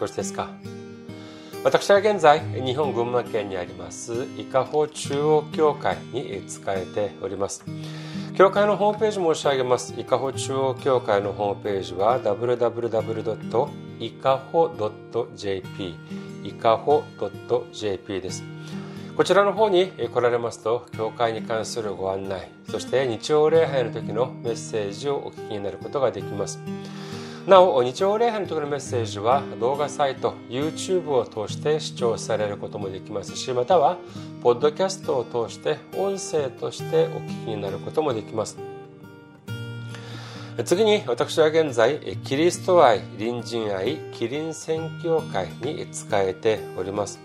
レルヤ本牧師ですいかがお過ごしですか。私は現在日本群馬県にあります伊香保中央教会に仕えております。教会のホームページ申し上げます。伊香保中央教会のホームページは www. いかほ .jp いかほ .jp です。こちらの方に来られますと教会に関するご案内そして日曜礼拝の時のメッセージをお聞きになることができます。なお日曜礼拝の時のメッセージは動画サイト YouTube を通して視聴されることもできますしまたはポッドキャストを通して音声としてお聞きになることもできます。次に私は現在キリスト愛隣人愛キリン宣教会に仕えております。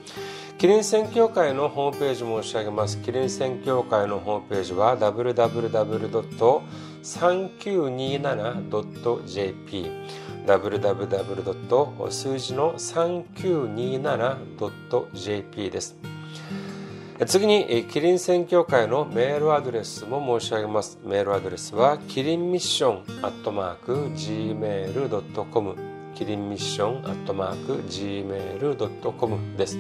キリン宣教会のホームページ申し上げます。キリン宣教会のホームページは www.3927.jp www. 数字の 3927.jp です。次に、キリン宣教会のメールアドレスも申し上げます。メールアドレスは、キリンミッションアットマーク gmail.com キリンミッションアットマーク gmail.com です。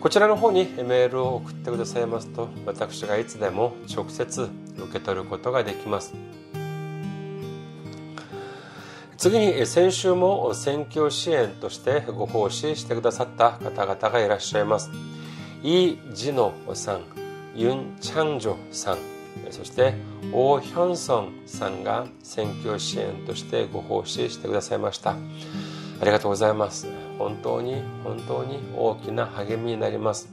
こちらの方にメールを送ってくださいますと私がいつでも直接受け取ることができます。次に先週も選挙支援としてご奉仕してくださった方々がいらっしゃいます。イ・ジノさんユン・チャンジョさんそしてオー・ヒョンソンさんが選挙支援としてご奉仕してくださいました。ありがとうございます。本当に本当に大きな励みになります。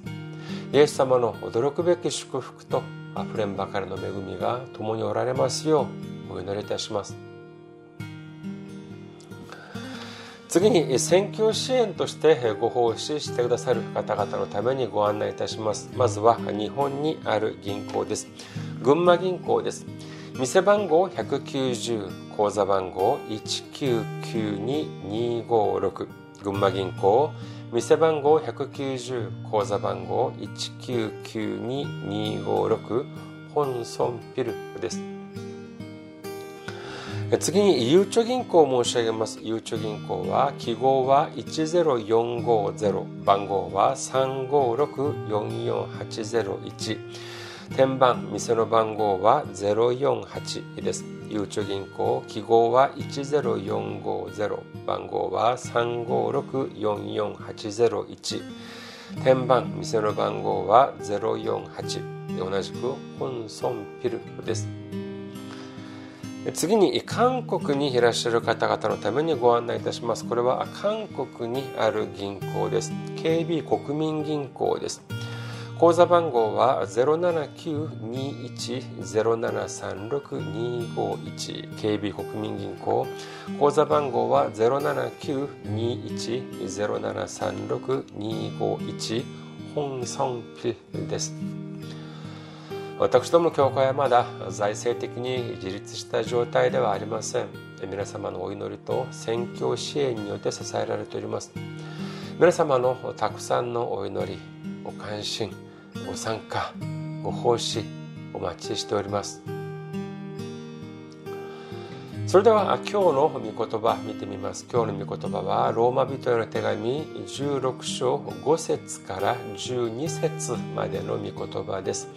イエス様の驚くべき祝福とあふれんばかりの恵みが共におられますようお祈りいたします。次に選挙支援としてご奉仕してくださる方々のためにご案内いたします。まずは日本にある銀行です。群馬銀行です。店番号190口座番号1992256群馬銀行店番号190口座番号1992256本村ピルです。次にゆうちょ銀行を申し上げます。ゆうちょ銀行は記号は10450番号は35644801天番店の番号は048です。ゆうちょ銀行記号は10450番号は35644801天番店の番号は048同じく本村ピルです。次に韓国にいらっしゃる方々のためにご案内いたします。これは韓国にある銀行です。KB 国民銀行です。口座番号は079-21-0736-251 KB 国民銀行。口座番号は079-21-0736-251本村ピです。私ども教会はまだ財政的に自立した状態ではありません。皆様のお祈りと宣教支援によって支えられております。皆様のたくさんのお祈りご関心。ご参加ご奉仕お待ちしております。それでは今日の御言葉見てみます。今日の御言葉はローマ人への手紙16章5節から12節までの御言葉です。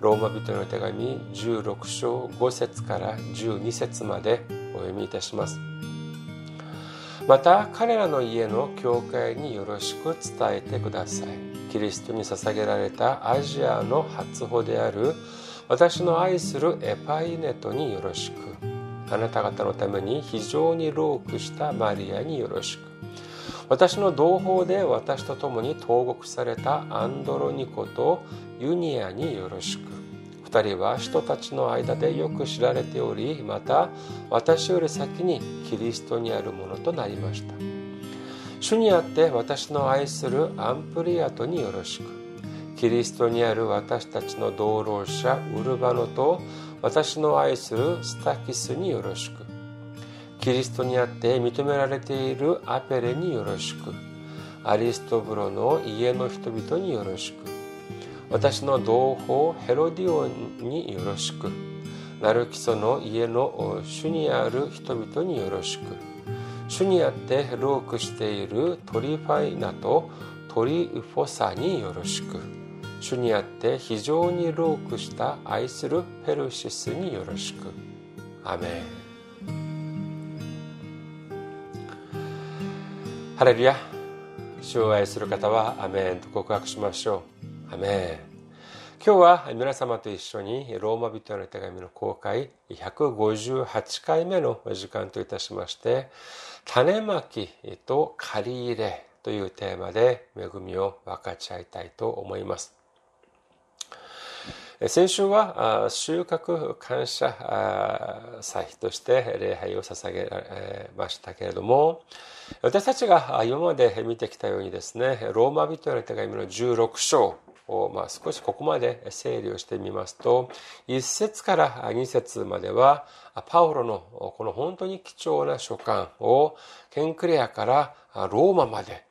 ローマ人への手紙16章5節から12節までお読みいたします。また彼らの家の教会によろしく伝えてください。キリストに捧げられたアジアの初歩である私の愛するエパイネトによろしく。あなた方のために非常にロークしたマリアによろしく。私の同胞で私と共に投獄されたアンドロニコとユニアによろしく。2人は人たちの間でよく知られておりまた私より先にキリストにあるものとなりました。主にあって私の愛するアンプリアトによろしく。キリストにある私たちの同労者ウルバノと私の愛するスタキスによろしく。キリストにあって認められているアペレによろしく。アリストブロの家の人々によろしく。私の同胞ヘロディオンによろしく。ナルキソの家の主にある人々によろしく。主にあってロークしているトリファイナとトリフォサによろしく。主にあって非常にロークした愛するペルシスによろしく。アメン。ハレルヤ。主を愛する方はアメンと告白しましょう。アメン。今日は皆様と一緒にローマ人への手紙の公開158回目の時間といたしまして種まきと借り入れというテーマで恵みを分かち合いたいと思います。先週は収穫感謝祭として礼拝を捧げましたけれども私たちが今まで見てきたようにですねローマ人への手紙の16章を、まあ、少しここまで整理をしてみますと1節から2節まではパウロのこの本当に貴重な書簡をケンクレアからローマまで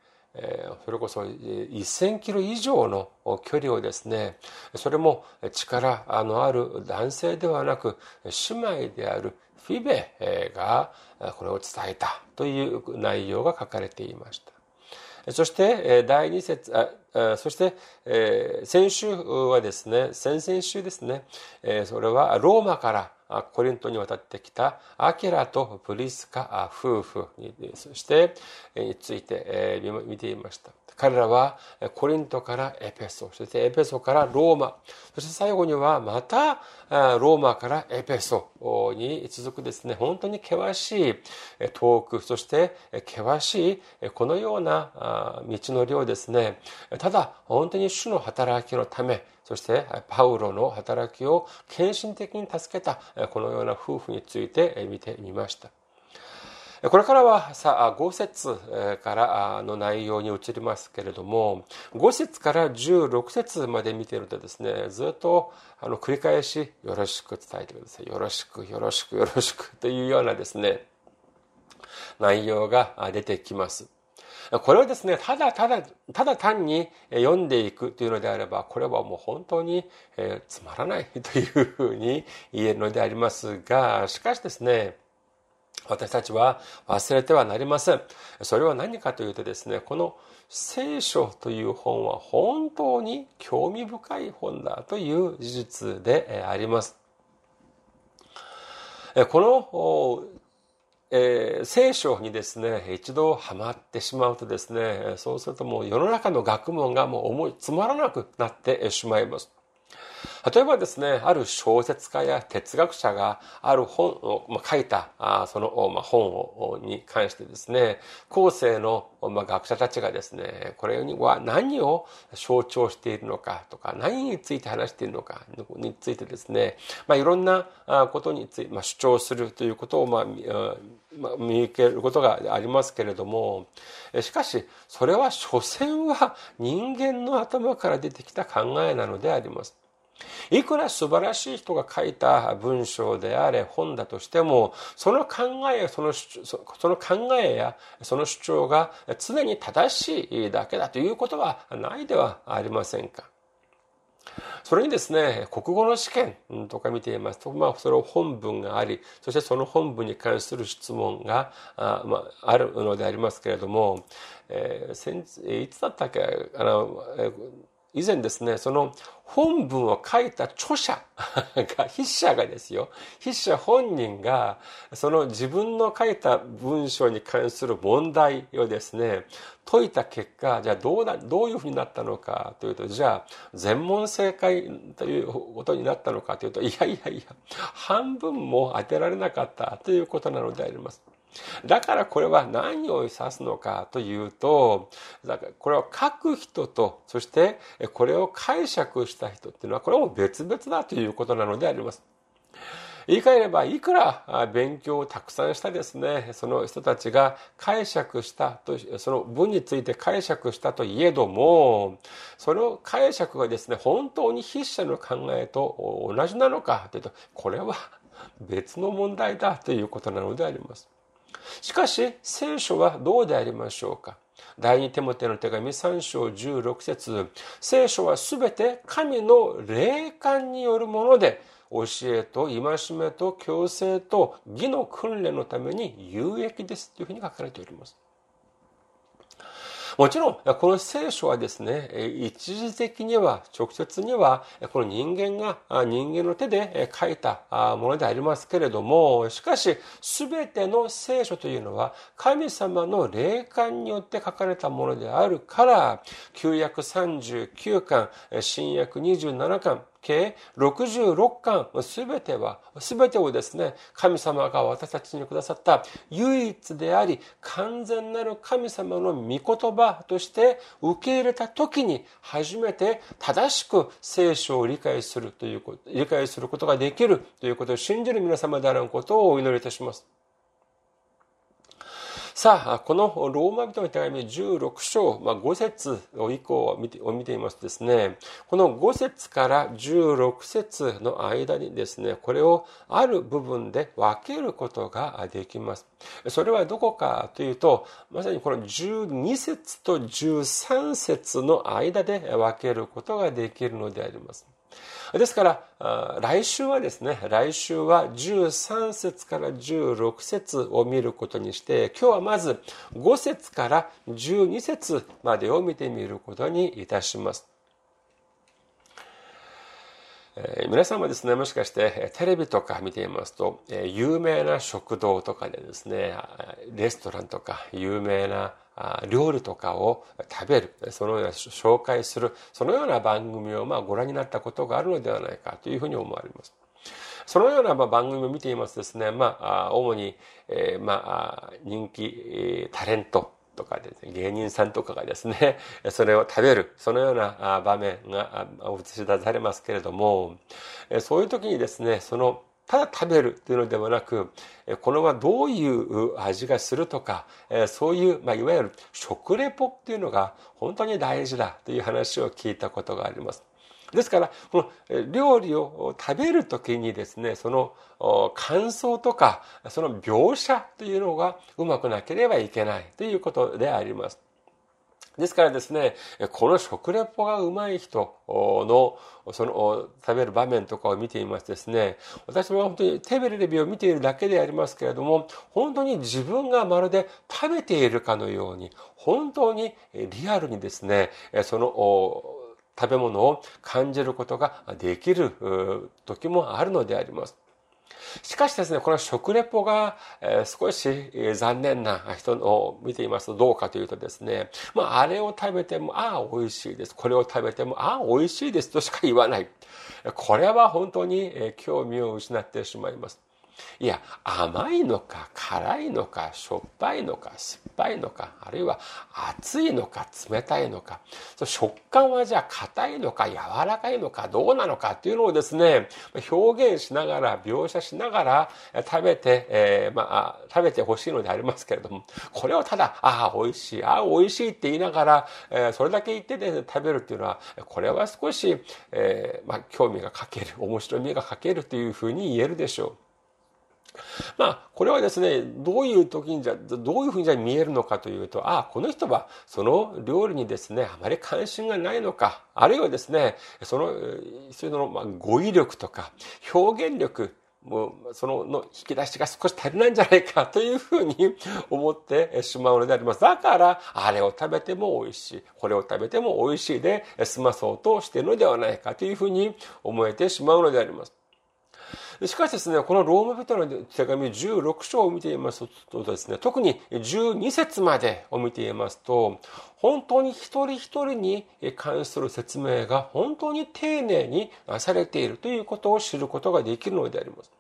それこそ1000キロ以上の距離をですねそれも力のある男性ではなく姉妹であるフィベがこれを伝えたという内容が書かれていました。そして第2節そして先週はですね先々週ですねそれはローマからコリントに渡ってきたアキラとプリスカ夫婦にそしてについて見ていました。彼らはコリントからエペソそしてエペソからローマ。そして最後にはまたローマからエペソに続くですね。本当に険しい遠くそして険しいこのような道のりをですね。ただ本当に主の働きのためそしてパウロの働きを献身的に助けたこのような夫婦について見てみました。これからはさ5節からの内容に移りますけれども5節から16節まで見ているとですねずっとあの繰り返しよろしく伝えてくださいよろしくよろしくよろしく というようなですね内容が出てきます。これをですね、ただただ、ただ単に読んでいくというのであれば、これはもう本当に、えつまらない というふうに言えるのでありますが、しかしですね、私たちは忘れてはなりません。それは何かというとですね、この聖書という本は本当に興味深い本だという事実であります。この、えー、聖書にですね、一度ハマってしまうとですね、そうするともう世の中の学問がもう思いつまらなくなってしまいます。例えばですね、ある小説家や哲学者がある本を、まあ、書いた、あその、まあ、本をに関してですね、後世の、まあ、学者たちがですね、これには何を象徴しているのかとか、何について話しているのかについてですね、まあ、いろんなことについて、まあ、主張するということを、まあ、まあ、見受けることがありますけれども、しかし、それは所詮は人間の頭から出てきた考えなのであります。いくら素晴らしい人が書いた文章であれ本だとしてもその考えやそのその考えやその主張が常に正しいだけだということはないではありませんか。それにですね、国語の試験とか見ていますと、まあ、それを本文があり、そしてその本文に関する質問があ,、まあ、あるのでありますけれども、えー、いつだったっけあの、以前ですね、その本文を書いた著者 が、筆者がですよ、筆者本人が、その自分の書いた文章に関する問題をですね、解いた結果、じゃあどうな、どういうふうになったのかというと、じゃあ全問正解ということになったのかというと、いやいやいや、半分も当てられなかったということなのであります。だからこれは何を指すのかというと、だからこれは書く人と、そしてこれを解釈した人っていうのは、これも別々だということなのであります。言い換えれば、いくら勉強をたくさんしたですね、その人たちが解釈したと、その文について解釈したといえども、その解釈がですね、本当に筆者の考えと同じなのかというと、これは別の問題だということなのであります。しかし聖書はどうでありましょうか？第二手モての手紙3章16節聖書はすべて神の霊感によるもので、教えと戒めと強制と義の訓練のために有益ですというふうに書かれております。もちろん、この聖書はですね、一時的には、直接には、この人間が、人間の手で書いたものでありますけれども、しかし、すべての聖書というのは、神様の霊感によって書かれたものであるから、旧約39巻、新約27巻、計66巻すべては、すべてをですね、神様が私たちにくださった唯一であり、完全なる神様の御言葉として受け入れた時に初めて正しく聖書を理解するということ、理解することができるということを信じる皆様であることをお祈りいたします。さあ、このローマ人の手紙16章、まあ、5節以降を見てを見ていますとですね、この5節から16節の間にですね、これをある部分で分けることができます。それはどこかというと、まさにこの12節と13節の間で分けることができるのであります。ですから、来週はですね、来週は13節から16節を見ることにして、今日はまず5節から12節までを見てみることにいたします。えー、皆さんもですね、もしかしてテレビとか見ていますと、えー、有名な食堂とかでですね、レストランとか有名な料理とかを食べる、そのような紹介する、そのような番組をまあご覧になったことがあるのではないかというふうに思われます。そのような番組を見ていますですね、まあ、主に、えー、まあ、人気タレントとかですね、芸人さんとかがですね、それを食べる、そのような場面が映し出されますけれども、そういう時にですね、そのただ食べるというのではなく、これはどういう味がするとか、そういう、まあ、いわゆる食レポっていうのが本当に大事だという話を聞いたことがあります。ですから、この料理を食べるときにですね、その感想とか、その描写というのがうまくなければいけないということであります。ですからですね、この食レポがうまい人の、その、食べる場面とかを見ていますですね、私は本当にテレビを見ているだけでありますけれども、本当に自分がまるで食べているかのように、本当にリアルにですね、その、食べ物を感じることができる時もあるのであります。しかしですね、この食レポが、え少し残念な人を見ていますとどうかというとですね、まあ、あれを食べても、ああ、美味しいです。これを食べても、ああ、美味しいですとしか言わない。これは本当に興味を失ってしまいます。いや、甘いのか、辛いのか、しょっぱいのか、酸っぱいのか、あるいは熱いのか、冷たいのか、食感はじゃあ硬いのか、柔らかいのか、どうなのかっていうのをですね、表現しながら、描写しながら食べて、えー、まあ、食べてほしいのでありますけれども、これをただ、ああ、美味しい、ああ、美味しいって言いながら、えー、それだけ言ってで、食べるっていうのは、これは少し、えー、まあ、興味がかける、面白みがかけるというふうに言えるでしょう。まあ、これはですね、どういう時にじゃ、どういうふうにじゃ見えるのかというと、ああ、この人はその料理にですね、あまり関心がないのか、あるいはですね、その、そういうの、まあ、語彙力とか、表現力、もう、その、の引き出しが少し足りないんじゃないかというふうに思ってしまうのであります。だから、あれを食べても美味しい、これを食べても美味しいで済まそうとしているのではないかというふうに思えてしまうのであります。しかしですね、このローマ人の手紙16章を見ていますとですね、特に12節までを見ていますと、本当に一人一人に関する説明が本当に丁寧にされているということを知ることができるのであります。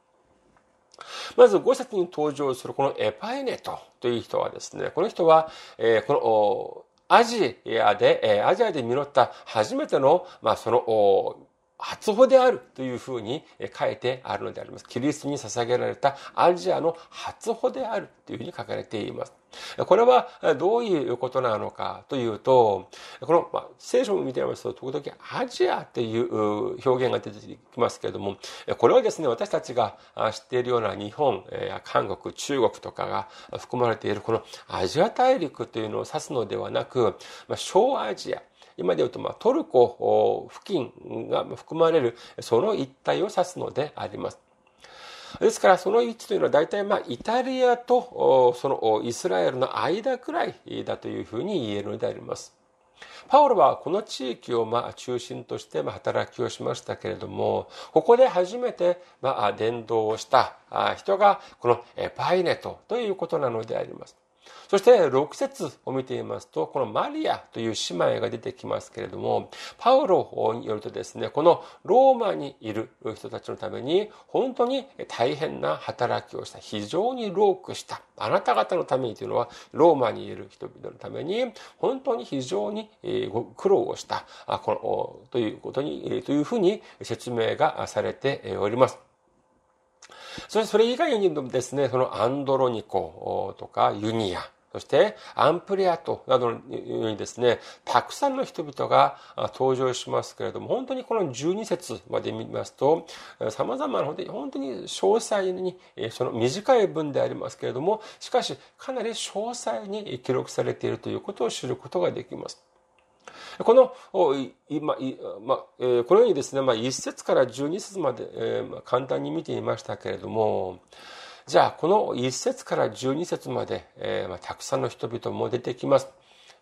まず5節に登場するこのエパエネトという人はですね、この人は、えー、このアジアで、アジアで実った初めての、まあ、その初歩であるというふうに書いてあるのであります。キリストに捧げられたアジアの初歩であるというふうに書かれています。これはどういうことなのかというと、この、まあ、聖書を見てみますと、時々アジアっていう表現が出てきますけれども、これはですね、私たちが知っているような日本、韓国、中国とかが含まれているこのアジア大陸というのを指すのではなく、小アジア、今で言うと、まあ、トルコ付近が含まれるその一帯を指すのであります。ですから、その位置というのは大体、まあ、イタリアと、そのイスラエルの間くらいだというふうに言えるのであります。パウロはこの地域をま中心として働きをしましたけれども、ここで初めてま伝道をした人がこのパイネトということなのであります。そして6節を見ていますと、このマリアという姉妹が出てきますけれども、パウロによるとですね、このローマにいる人たちのために、本当に大変な働きをした。非常に労苦した。あなた方のためにというのは、ローマにいる人々のために、本当に非常に苦労をした。このということに、というふうに説明がされております。そしてそれ以外にもですね、そのアンドロニコとかユニア、そしてアンプリアトなどにですね、たくさんの人々が登場しますけれども、本当にこの12節まで見ますと、様々な本当に本当に詳細に、その短い文でありますけれども、しかしかなり詳細に記録されているということを知ることができます。この、今、このようにですね、まあ、1節から12節まで、簡単に見てみましたけれども、じゃあ、この1節から12節まで、えー、まあ、たくさんの人々も出てきます。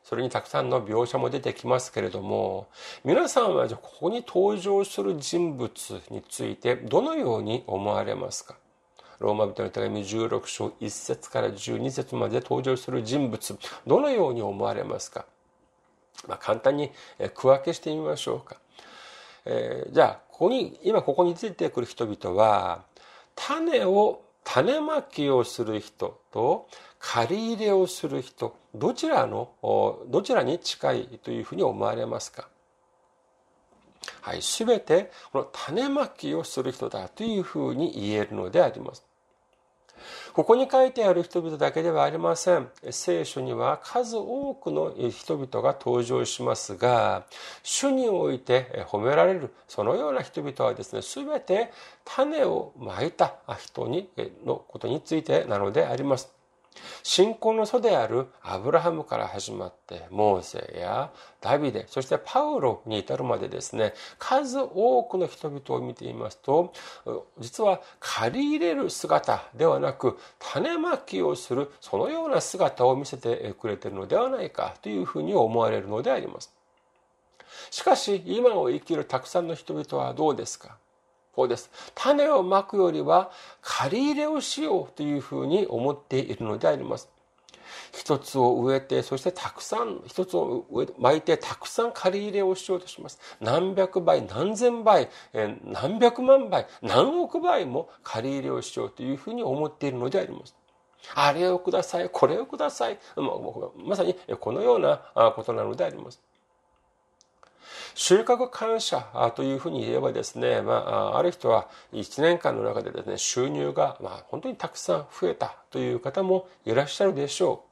それにたくさんの描写も出てきますけれども、皆さんはじゃあここに登場する人物についてどのように思われますか？ローマ人の手紙16章1節から12節まで登場する人物、どのように思われますか？まあ、簡単に区分けしてみましょうか。えー、じゃあ、ここに、今ここに出てくる人々は、種を種まきをする人と借り入れをする人、どちらの、どちらに近いというふうに思われますか？はい、すべてこの種まきをする人だというふうに言えるのであります。ここに書いてある人々だけではありません。聖書には数多くの人々が登場しますが、主において褒められる、そのような人々はですね、すべて種をまいた人にのことについてなのであります。信仰の祖であるアブラハムから始まってモーセやダビデそしてパウロに至るまでですね数多くの人々を見ていますと実は借り入れる姿ではなく種まきをするそのような姿を見せてくれているのではないかというふうに思われるのであります。しかし今を生きるたくさんの人々はどうですか？こうです。種をまくよりは借り入れをしようというふうに思っているのであります。一つを植えて、そしてたくさん、一つを巻いて、たくさん借り入れをしようとします。何百倍、何千倍、何百万倍、何億倍も借り入れをしようというふうに思っているのであります。あれをください、これをください。まさにこのようなことなのであります。収穫感謝というふうに言えばですね、まあ、ある人は1年間の中でですね、収入が、まあ、本当にたくさん増えたという方もいらっしゃるでしょう。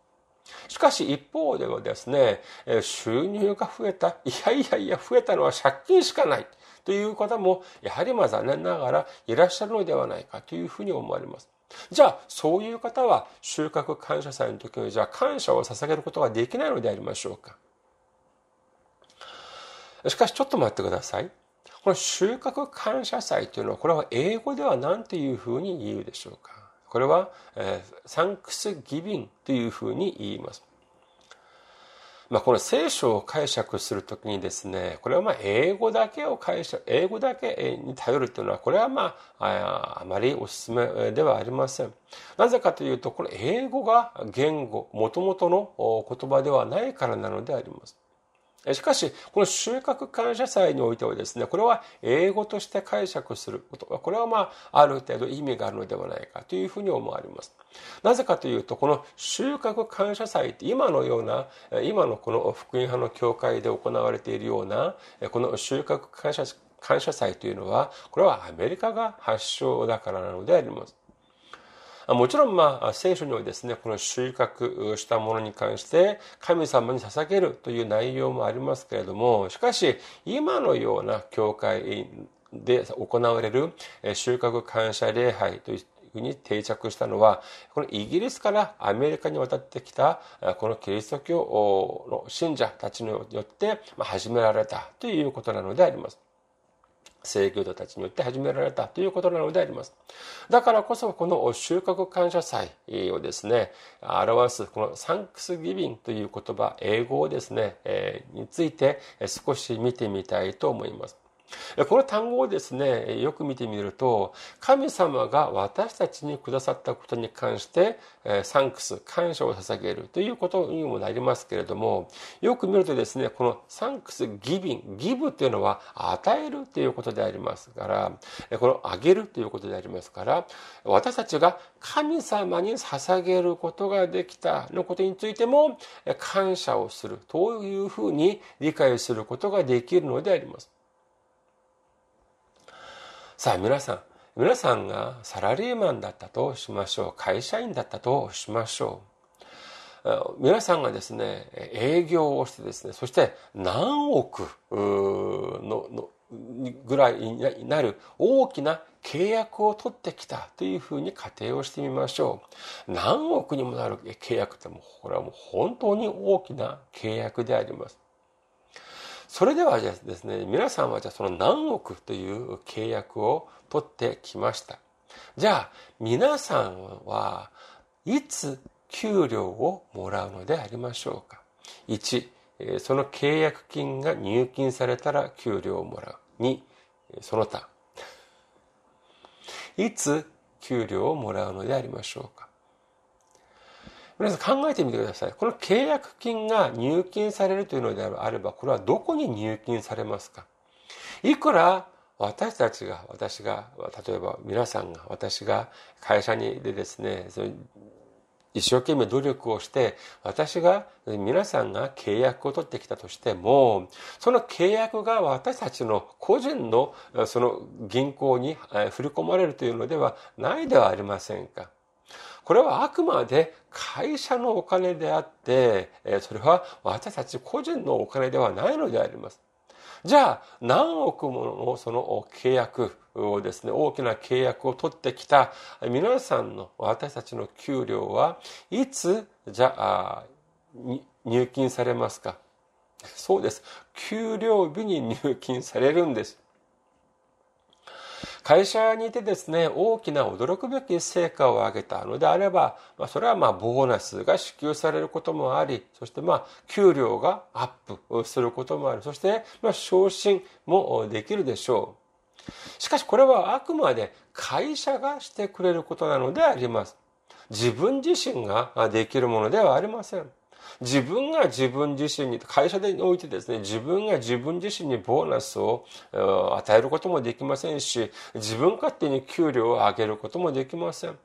しかし一方ではですね、収入が増えた。いやいやいや、増えたのは借金しかない。という方も、やはりまあ残念ながらいらっしゃるのではないかというふうに思われます。じゃあ、そういう方は収穫感謝祭の時に、じゃあ感謝を捧げることができないのでありましょうか。しかしちょっと待ってください。この収穫感謝祭というのは、これは英語では何ていうふうに言うでしょうか？これは、えー、サンクスギビンというふうに言います。まあ、この聖書を解釈するときにですね、これはまあ英語だけを解釈、英語だけに頼るというのは、これはまあ、あまりお勧めではありません。なぜかというと、この英語が言語、もともとの言葉ではないからなのであります。しかし、この収穫感謝祭においてはですね、これは英語として解釈すること、これはまあ、ある程度意味があるのではないかというふうに思われます。なぜかというと、この収穫感謝祭って今のような、今のこの福音派の教会で行われているような、この収穫感謝感謝祭というのは、これはアメリカが発祥だからなのであります。もちろん、まあ、聖書にはですね、この収穫したものに関して神様に捧げるという内容もありますけれども、しかし、今のような教会で行われる収穫感謝礼拝というふに定着したのは、このイギリスからアメリカに渡ってきた、このキリスト教の信者たちによって始められたということなのであります。制御徒たちによって始められたということなのであります。だからこそこの収穫感謝祭をですね、表すこのサンクスギビンという言葉、英語をですね、えについて少し見てみたいと思います。この単語をですね、よく見てみると、神様が私たちにくださったことに関して、サンクス、感謝を捧げるということにもなりますけれども、よく見るとですね、このサンクスギビン、ギブというのは与えるということでありますから、このあげるということでありますから、私たちが神様に捧げることができたのことについても、感謝をするというふうに理解することができるのであります。さあ皆さん、皆さんがサラリーマンだったとしましょう。会社員だったとしましょう。皆さんがですね、営業をしてですね、そして何億のぐらいになる大きな契約を取ってきたというふうに仮定をしてみましょう。何億にもなる契約ってもこれはもう本当に大きな契約であります。それではですね、皆さんはじゃあその何億という契約を取ってきました。じゃあ皆さんはいつ給料をもらうのでありましょうか ?1、その契約金が入金されたら給料をもらう。2、その他。いつ給料をもらうのでありましょうか皆さん考えてみてください。この契約金が入金されるというのであれば、これはどこに入金されますか？いくら私たちが、私が、例えば皆さんが、私が会社にでですね、一生懸命努力をして、私が、皆さんが契約を取ってきたとしても、その契約が私たちの個人のその銀行に振り込まれるというのではないではありませんか。これはあくまで会社のお金であって、それは私たち個人のお金ではないのであります。じゃあ、何億ものその契約をですね、大きな契約を取ってきた皆さんの私たちの給料はいつ、じゃあ、入金されますか？そうです。給料日に入金されるんです。会社にいてですね、大きな驚くべき成果を上げたのであれば、まあ、それはまあボーナスが支給されることもあり、そしてまあ給料がアップすることもある。そしてまあ昇進もできるでしょう。しかしこれはあくまで会社がしてくれることなのであります。自分自身ができるものではありません。自分が自分自身に、会社においてですね、自分が自分自身にボーナスを与えることもできませんし、自分勝手に給料を上げることもできません。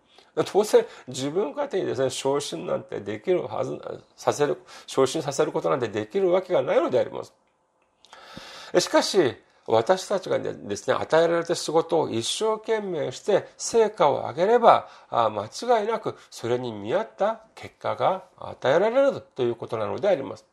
当然、自分勝手にですね、昇進なんてできるはず、させる、昇進させることなんてできるわけがないのであります。しかし、私たちがですね、与えられた仕事を一生懸命して成果を上げれば、間違いなくそれに見合った結果が与えられるということなのであります。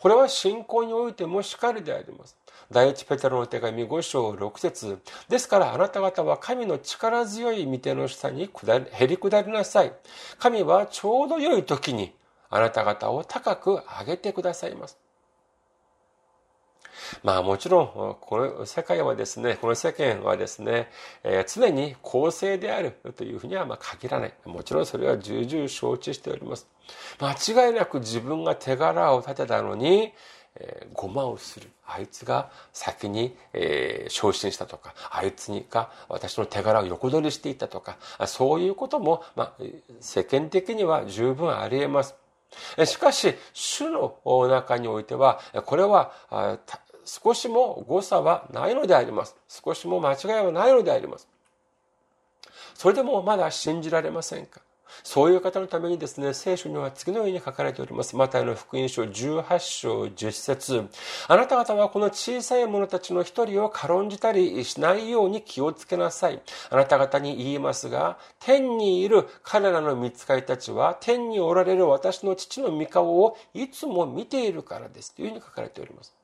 これは信仰においてもしかりであります。第一ペテロの手紙5章6節ですからあなた方は神の力強い御手の下に下りへり下りなさい。神はちょうど良い時にあなた方を高く上げてくださいます。まあもちろん、この世界はですね、この世間はですね、えー、常に公正であるというふうにはまあ限らない。もちろんそれは重々承知しております。間違いなく自分が手柄を立てたのに、えー、ごまをする。あいつが先に、えー、昇進したとか、あいつにか私の手柄を横取りしていたとか、そういうことも、まあ、世間的には十分あり得ます。しかし、主の中においては、これは少しも誤差はないのであります。少しも間違いはないのであります。それでもまだ信じられませんか？そういう方のためにですね、聖書には次のように書かれております。マタイの福音書18章10節あなた方はこの小さい者たちの一人を軽んじたりしないように気をつけなさい。あなた方に言いますが、天にいる彼らの見つかりたちは、天におられる私の父の御顔をいつも見ているからです。というふうに書かれております。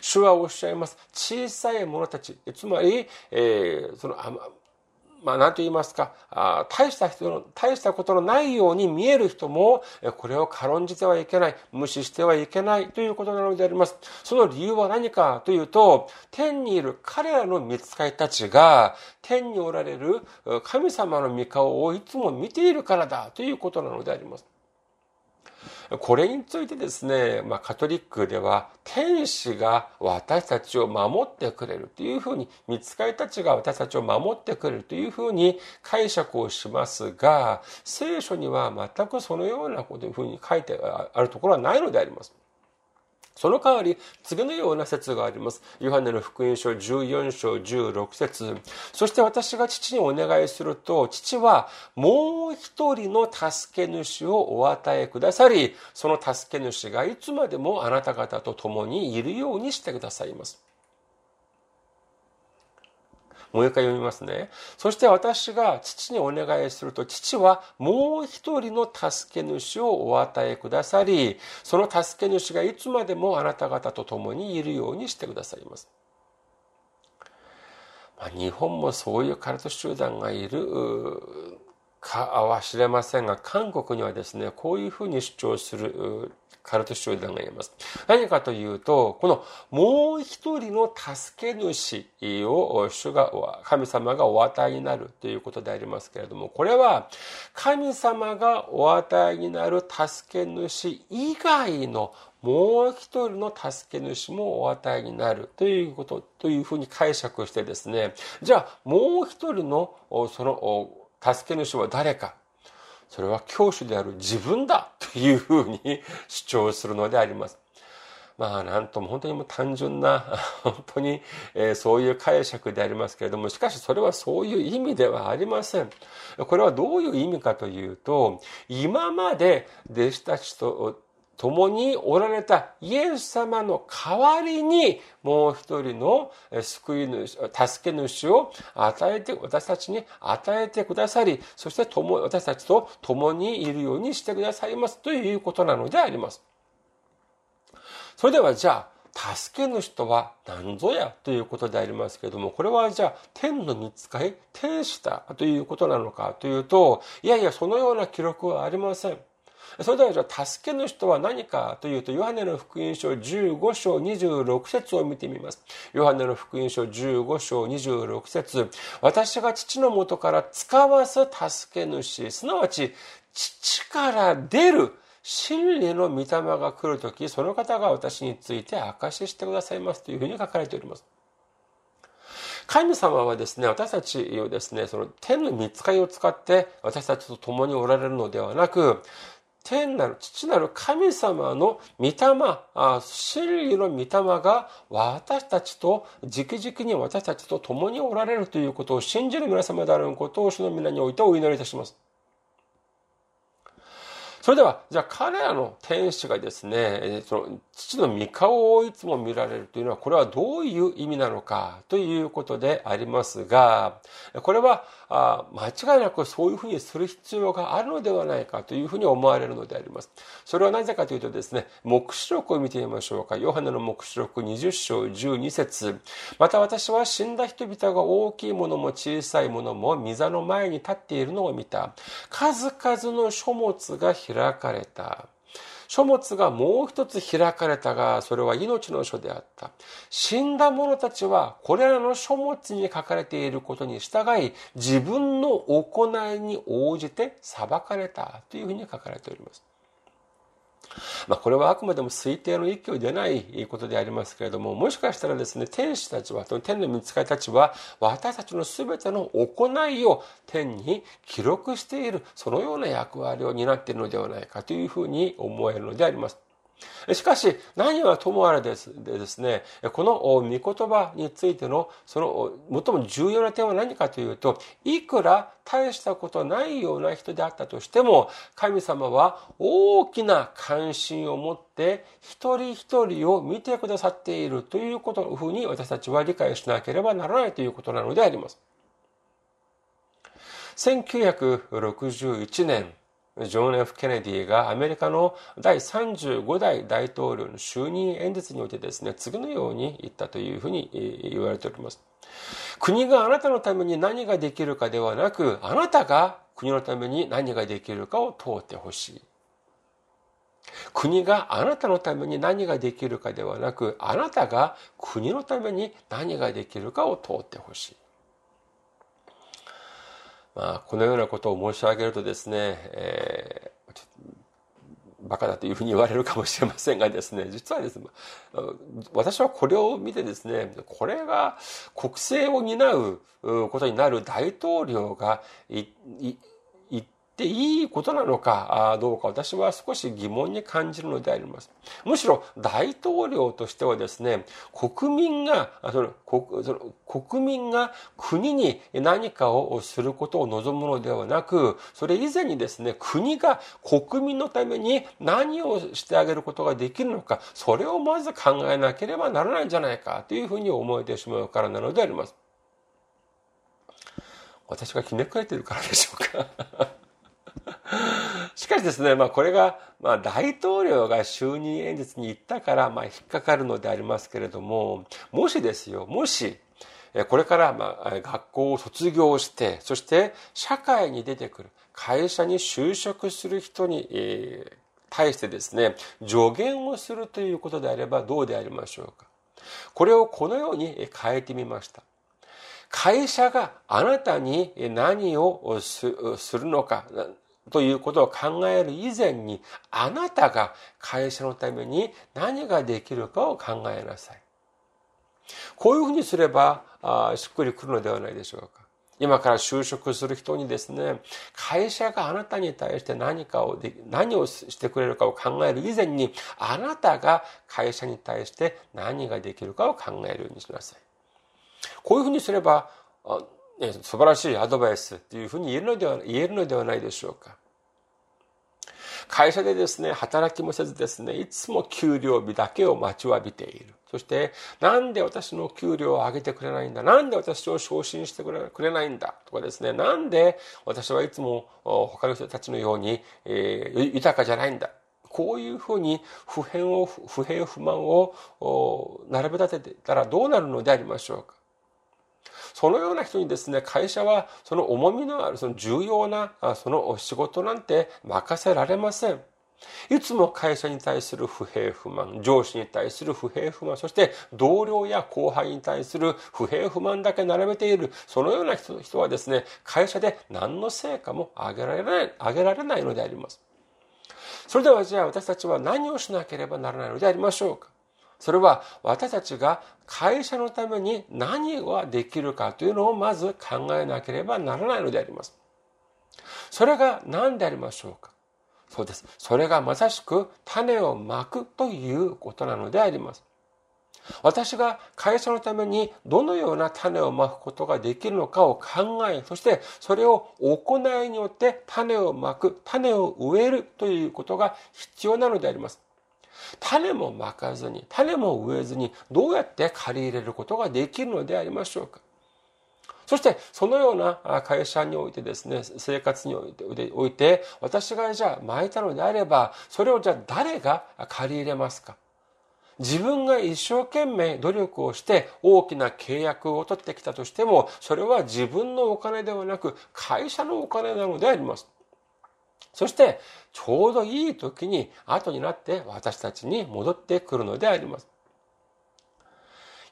主はおっしゃいます。小さい者たち。つまり、えー、その、まあ、何と言いますか、あ大した人の、大したことのないように見える人も、これを軽んじてはいけない、無視してはいけないということなのであります。その理由は何かというと、天にいる彼らの見つかりたちが、天におられる神様の御顔をいつも見ているからだということなのであります。これについてですね、まあ、カトリックでは天使が私たちを守ってくれるというふうに、見つかりたちが私たちを守ってくれるというふうに解釈をしますが、聖書には全くそのようなこというふうに書いてあるところはないのであります。その代わり、次のような説があります。ヨハネの福音書14章16節そして私が父にお願いすると、父はもう一人の助け主をお与えくださり、その助け主がいつまでもあなた方と共にいるようにしてくださいます。もう一回読みますね。そして私が父にお願いすると、父はもう一人の助け主をお与えくださり、その助け主がいつまでもあなた方と共にいるようにしてくださいます。まあ、日本もそういうカルト集団がいるかは知れませんが、韓国にはですね、こういうふうに主張するカルト集団がいます。何かというと、このもう一人の助け主を主が、神様がお与えになるということでありますけれども、これは神様がお与えになる助け主以外のもう一人の助け主もお与えになるということ、というふうに解釈してですね、じゃあもう一人のその助け主は誰かそれは教師である自分だというふうに 主張するのであります。まあ、なんとも本当にも単純な、本当に、そういう解釈でありますけれども、しかしそれはそういう意味ではありません。これはどういう意味かというと、今まで弟子たちと共におられたイエス様の代わりにもう一人の救い主、助け主を与えて、私たちに与えてくださり、そして共私たちと共にいるようにしてくださいますということなのであります。それではじゃあ、助け主とは何ぞや？ということでありますけれども、これはじゃあ天の見つかり、天使だということなのかというと、いやいや、そのような記録はありません。それではじゃあ、助けの人は何かというと、ヨハネの福音書15章26節を見てみます。ヨハネの福音書15章26節私が父のもとから使わす助け主、すなわち、父から出る真理の御霊が来るとき、その方が私について証ししてくださいますというふうに書かれております。神様はですね、私たちをですね、その天の見つかりを使って私たちと共におられるのではなく、天なる父なる神様の御霊、真理の御霊が私たちと、直々に私たちと共におられるということを信じる皆様であることを主の皆においてお祈りいたします。それでは、じゃあ彼らの天使がですね、その父の御顔をいつも見られるというのは、これはどういう意味なのかということでありますが、これはあ間違いなくそういうふうにする必要があるのではないかというふうに思われるのであります。それはなぜかというとですね、目視録を見てみましょうか。ヨハネの目視録20章12節また私は死んだ人々が大きいものも小さいものも御座の前に立っているのを見た。数々の書物が開かれた。書物がもう一つ開かれたが、それは命の書であった。死んだ者たちは、これらの書物に書かれていることに従い、自分の行いに応じて裁かれたというふうに書かれております。まあ、これはあくまでも推定の域を出ないことでありますけれども、もしかしたらですね、天使たちは、天の見つかりたちは、私たちの全ての行いを天に記録している、そのような役割を担っているのではないかというふうに思えるのであります。しかし、何はともあれですでですね、この御言葉についての、その最も重要な点は何かというと、いくら大したことないような人であったとしても、神様は大きな関心を持って、一人一人を見てくださっているということのふうに私たちは理解しなければならないということなのであります。1961年、ジョン・ F・ ケネディがアメリカの第35代大統領の就任演説においてですね、次のように言ったというふうに言われております。国があなたのために何ができるかではなく、あなたが国のために何ができるかを問うてほしい。国があなたのために何ができるかではなく、あなたが国のために何ができるかを問うてほしい。まあ、このようなことを申し上げるとですね、えー、バカだというふうに言われるかもしれませんがですね、実はですね、私はこれを見てですね、これが国政を担うことになる大統領がい、い、ていいことなのかどうか私は少し疑問に感じるのであります。むしろ大統領としてはですね、国民が、その国その国民が国に何かをすることを望むのではなく、それ以前にですね、国が国民のために何をしてあげることができるのか、それをまず考えなければならないんじゃないかというふうに思えてしまうからなのであります。私がひねくれてるからでしょうか しかしですね、まあこれが、まあ大統領が就任演説に行ったから、まあ引っかかるのでありますけれども、もしですよ、もし、これからまあ学校を卒業して、そして社会に出てくる、会社に就職する人に、えー、対してですね、助言をするということであればどうでありましょうか。これをこのように変えてみました。会社があなたに何をするのか、ということを考える以前に、あなたが会社のために何ができるかを考えなさい。こういうふうにすれば、あしっくりくるのではないでしょうか。今から就職する人にですね、会社があなたに対して何かをで、何をしてくれるかを考える以前に、あなたが会社に対して何ができるかを考えるようにしなさい。こういうふうにすれば、素晴らしいアドバイスというふうに言えるのでは言えるのではないでしょうか。会社でですね、働きもせずですね、いつも給料日だけを待ちわびている。そして、なんで私の給料を上げてくれないんだ？なんで私を昇進してくれないんだ？とかですね、なんで私はいつも他の人たちのように、えー、豊かじゃないんだ？こういうふうに不平を、不平不満を並べ立てたらどうなるのでありましょうか？そのような人にですね、会社はその重みのある、その重要な、その仕事なんて任せられません。いつも会社に対する不平不満、上司に対する不平不満、そして同僚や後輩に対する不平不満だけ並べている、そのような人はですね、会社で何の成果も上げられない、上げられないのであります。それではじゃあ私たちは何をしなければならないのでありましょうかそれは私たちが会社のために何ができるかというのをまず考えなければならないのであります。それが何でありましょうか？そうです。それがまさしく種をまくということなのであります。私が会社のためにどのような種をまくことができるのかを考え、そしてそれを行いによって種をまく、種を植えるということが必要なのであります。種もまかずに、種も植えずに、どうやって借り入れることができるのでありましょうか。そして、そのような会社においてですね、生活において、私がじゃあ巻いたのであれば、それをじゃあ誰が借り入れますか自分が一生懸命努力をして大きな契約を取ってきたとしても、それは自分のお金ではなく会社のお金なのであります。そして、ちょうどいい時に後になって私たちに戻ってくるのであります。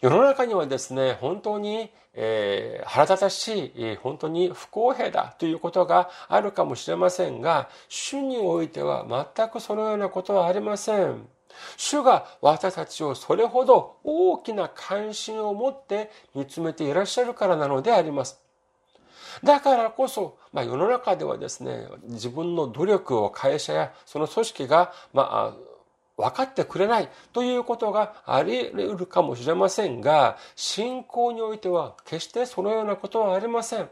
世の中にはですね、本当に、えー、腹立たしい、本当に不公平だということがあるかもしれませんが、主においては全くそのようなことはありません。主が私たちをそれほど大きな関心を持って見つめていらっしゃるからなのであります。だからこそ、まあ、世の中ではですね、自分の努力を会社やその組織が、まあ、分かってくれないということがあり得るかもしれませんが、信仰においては決してそのようなことはありません。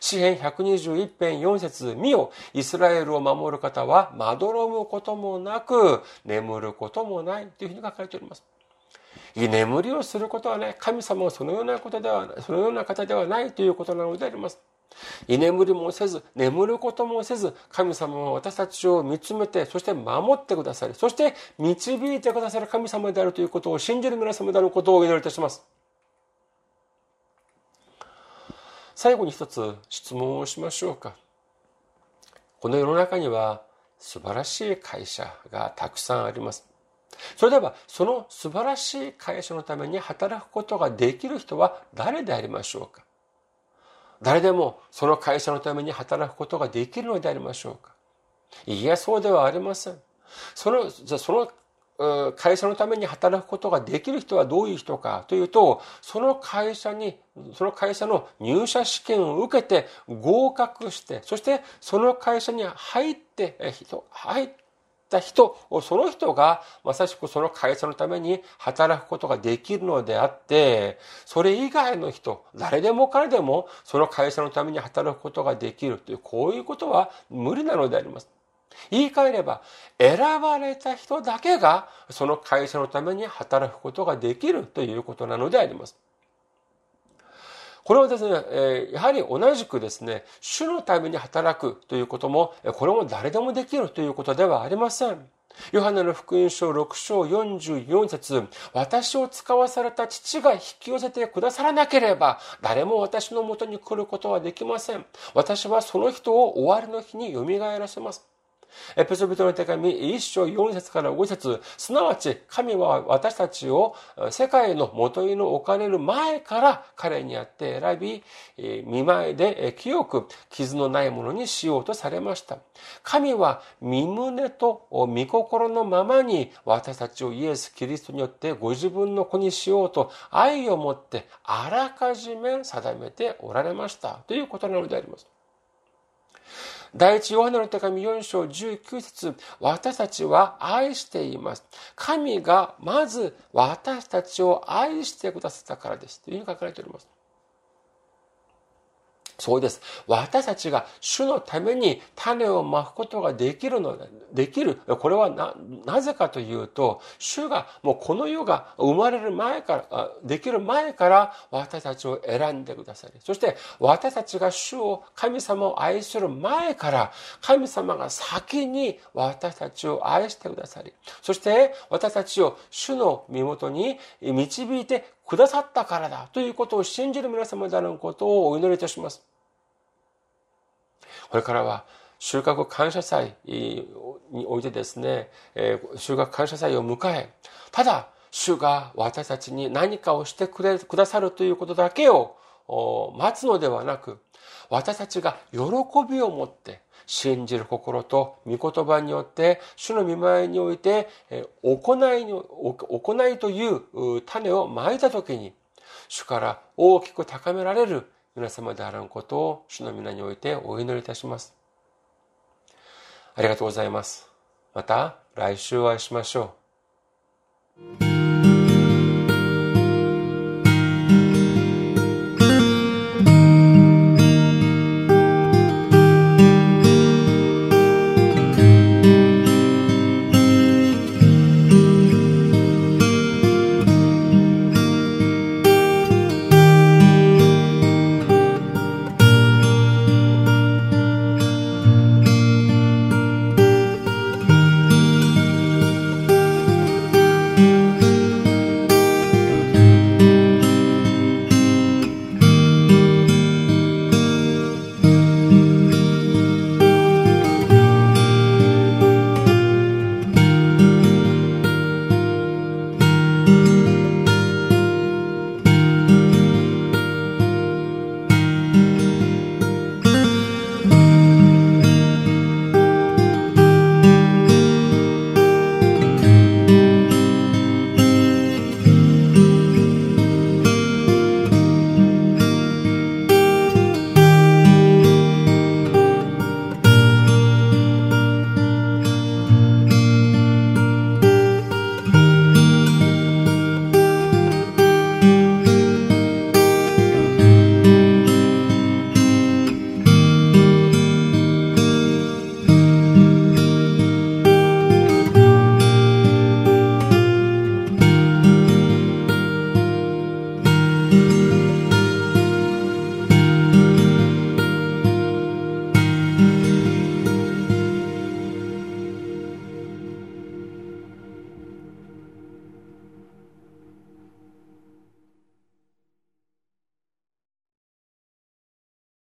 詩編121編4節見よ、イスラエルを守る方は、まどろむこともなく、眠ることもないというふうに書かれております。居眠りをすることはね、神様はそのようなことでは、そのような方ではないということなのであります。居眠りもせず、眠ることもせず、神様は私たちを見つめて、そして守ってくださり、そして導いてくださる神様であるということを信じる皆様であることをお祈りいたします。最後に一つ質問をしましょうか。この世の中には素晴らしい会社がたくさんあります。それでは、その素晴らしい会社のために働くことができる人は誰でありましょうか誰でもその会社のために働くことができるのでありましょうかいいえ、そうではありません。その、じゃその会社のために働くことができる人はどういう人かというと、その会社に、その会社の入社試験を受けて合格して、そしてその会社に入って、入った人、その人がまさしくその会社のために働くことができるのであって、それ以外の人、誰でも彼でもその会社のために働くことができるという、こういうことは無理なのであります。言い換えれば、選ばれた人だけがその会社のために働くことができるということなのであります。これはですね、やはり同じくですね、主のために働くということも、これも誰でもできるということではありません。ヨハネの福音書6章44節私を使わされた父が引き寄せてくださらなければ、誰も私のもとに来ることはできません。私はその人を終わりの日に蘇らせます。エペソビトの手紙1章4節から5節すなわち神は私たちを世界の元に置かれる前から彼にあって選び、見舞いで清く傷のないものにしようとされました。神は身胸と御心のままに私たちをイエス・キリストによってご自分の子にしようと愛を持ってあらかじめ定めておられましたということなのであります。第一ヨハネの手紙4章19節私たちは愛しています。神がまず私たちを愛してくださったからです。というふうに書かれております。そうです。私たちが主のために種をまくことができるの、できる。これはな、なぜかというと、主がもうこの世が生まれる前から、できる前から私たちを選んでくださり、そして私たちが主を、神様を愛する前から、神様が先に私たちを愛してくださり、そして私たちを主の身元に導いてくださったからだということを信じる皆様であることをお祈りいたします。これからは収穫感謝祭においてですね、収穫感謝祭を迎え、ただ、主が私たちに何かをしてくれ、くださるということだけを待つのではなく、私たちが喜びを持って、信じる心と御言葉によって、主の見舞いにおいて、行いに、行いという種をまいたときに、主から大きく高められる皆様であらんことを主の皆においてお祈りいたします。ありがとうございます。また来週お会いしましょう。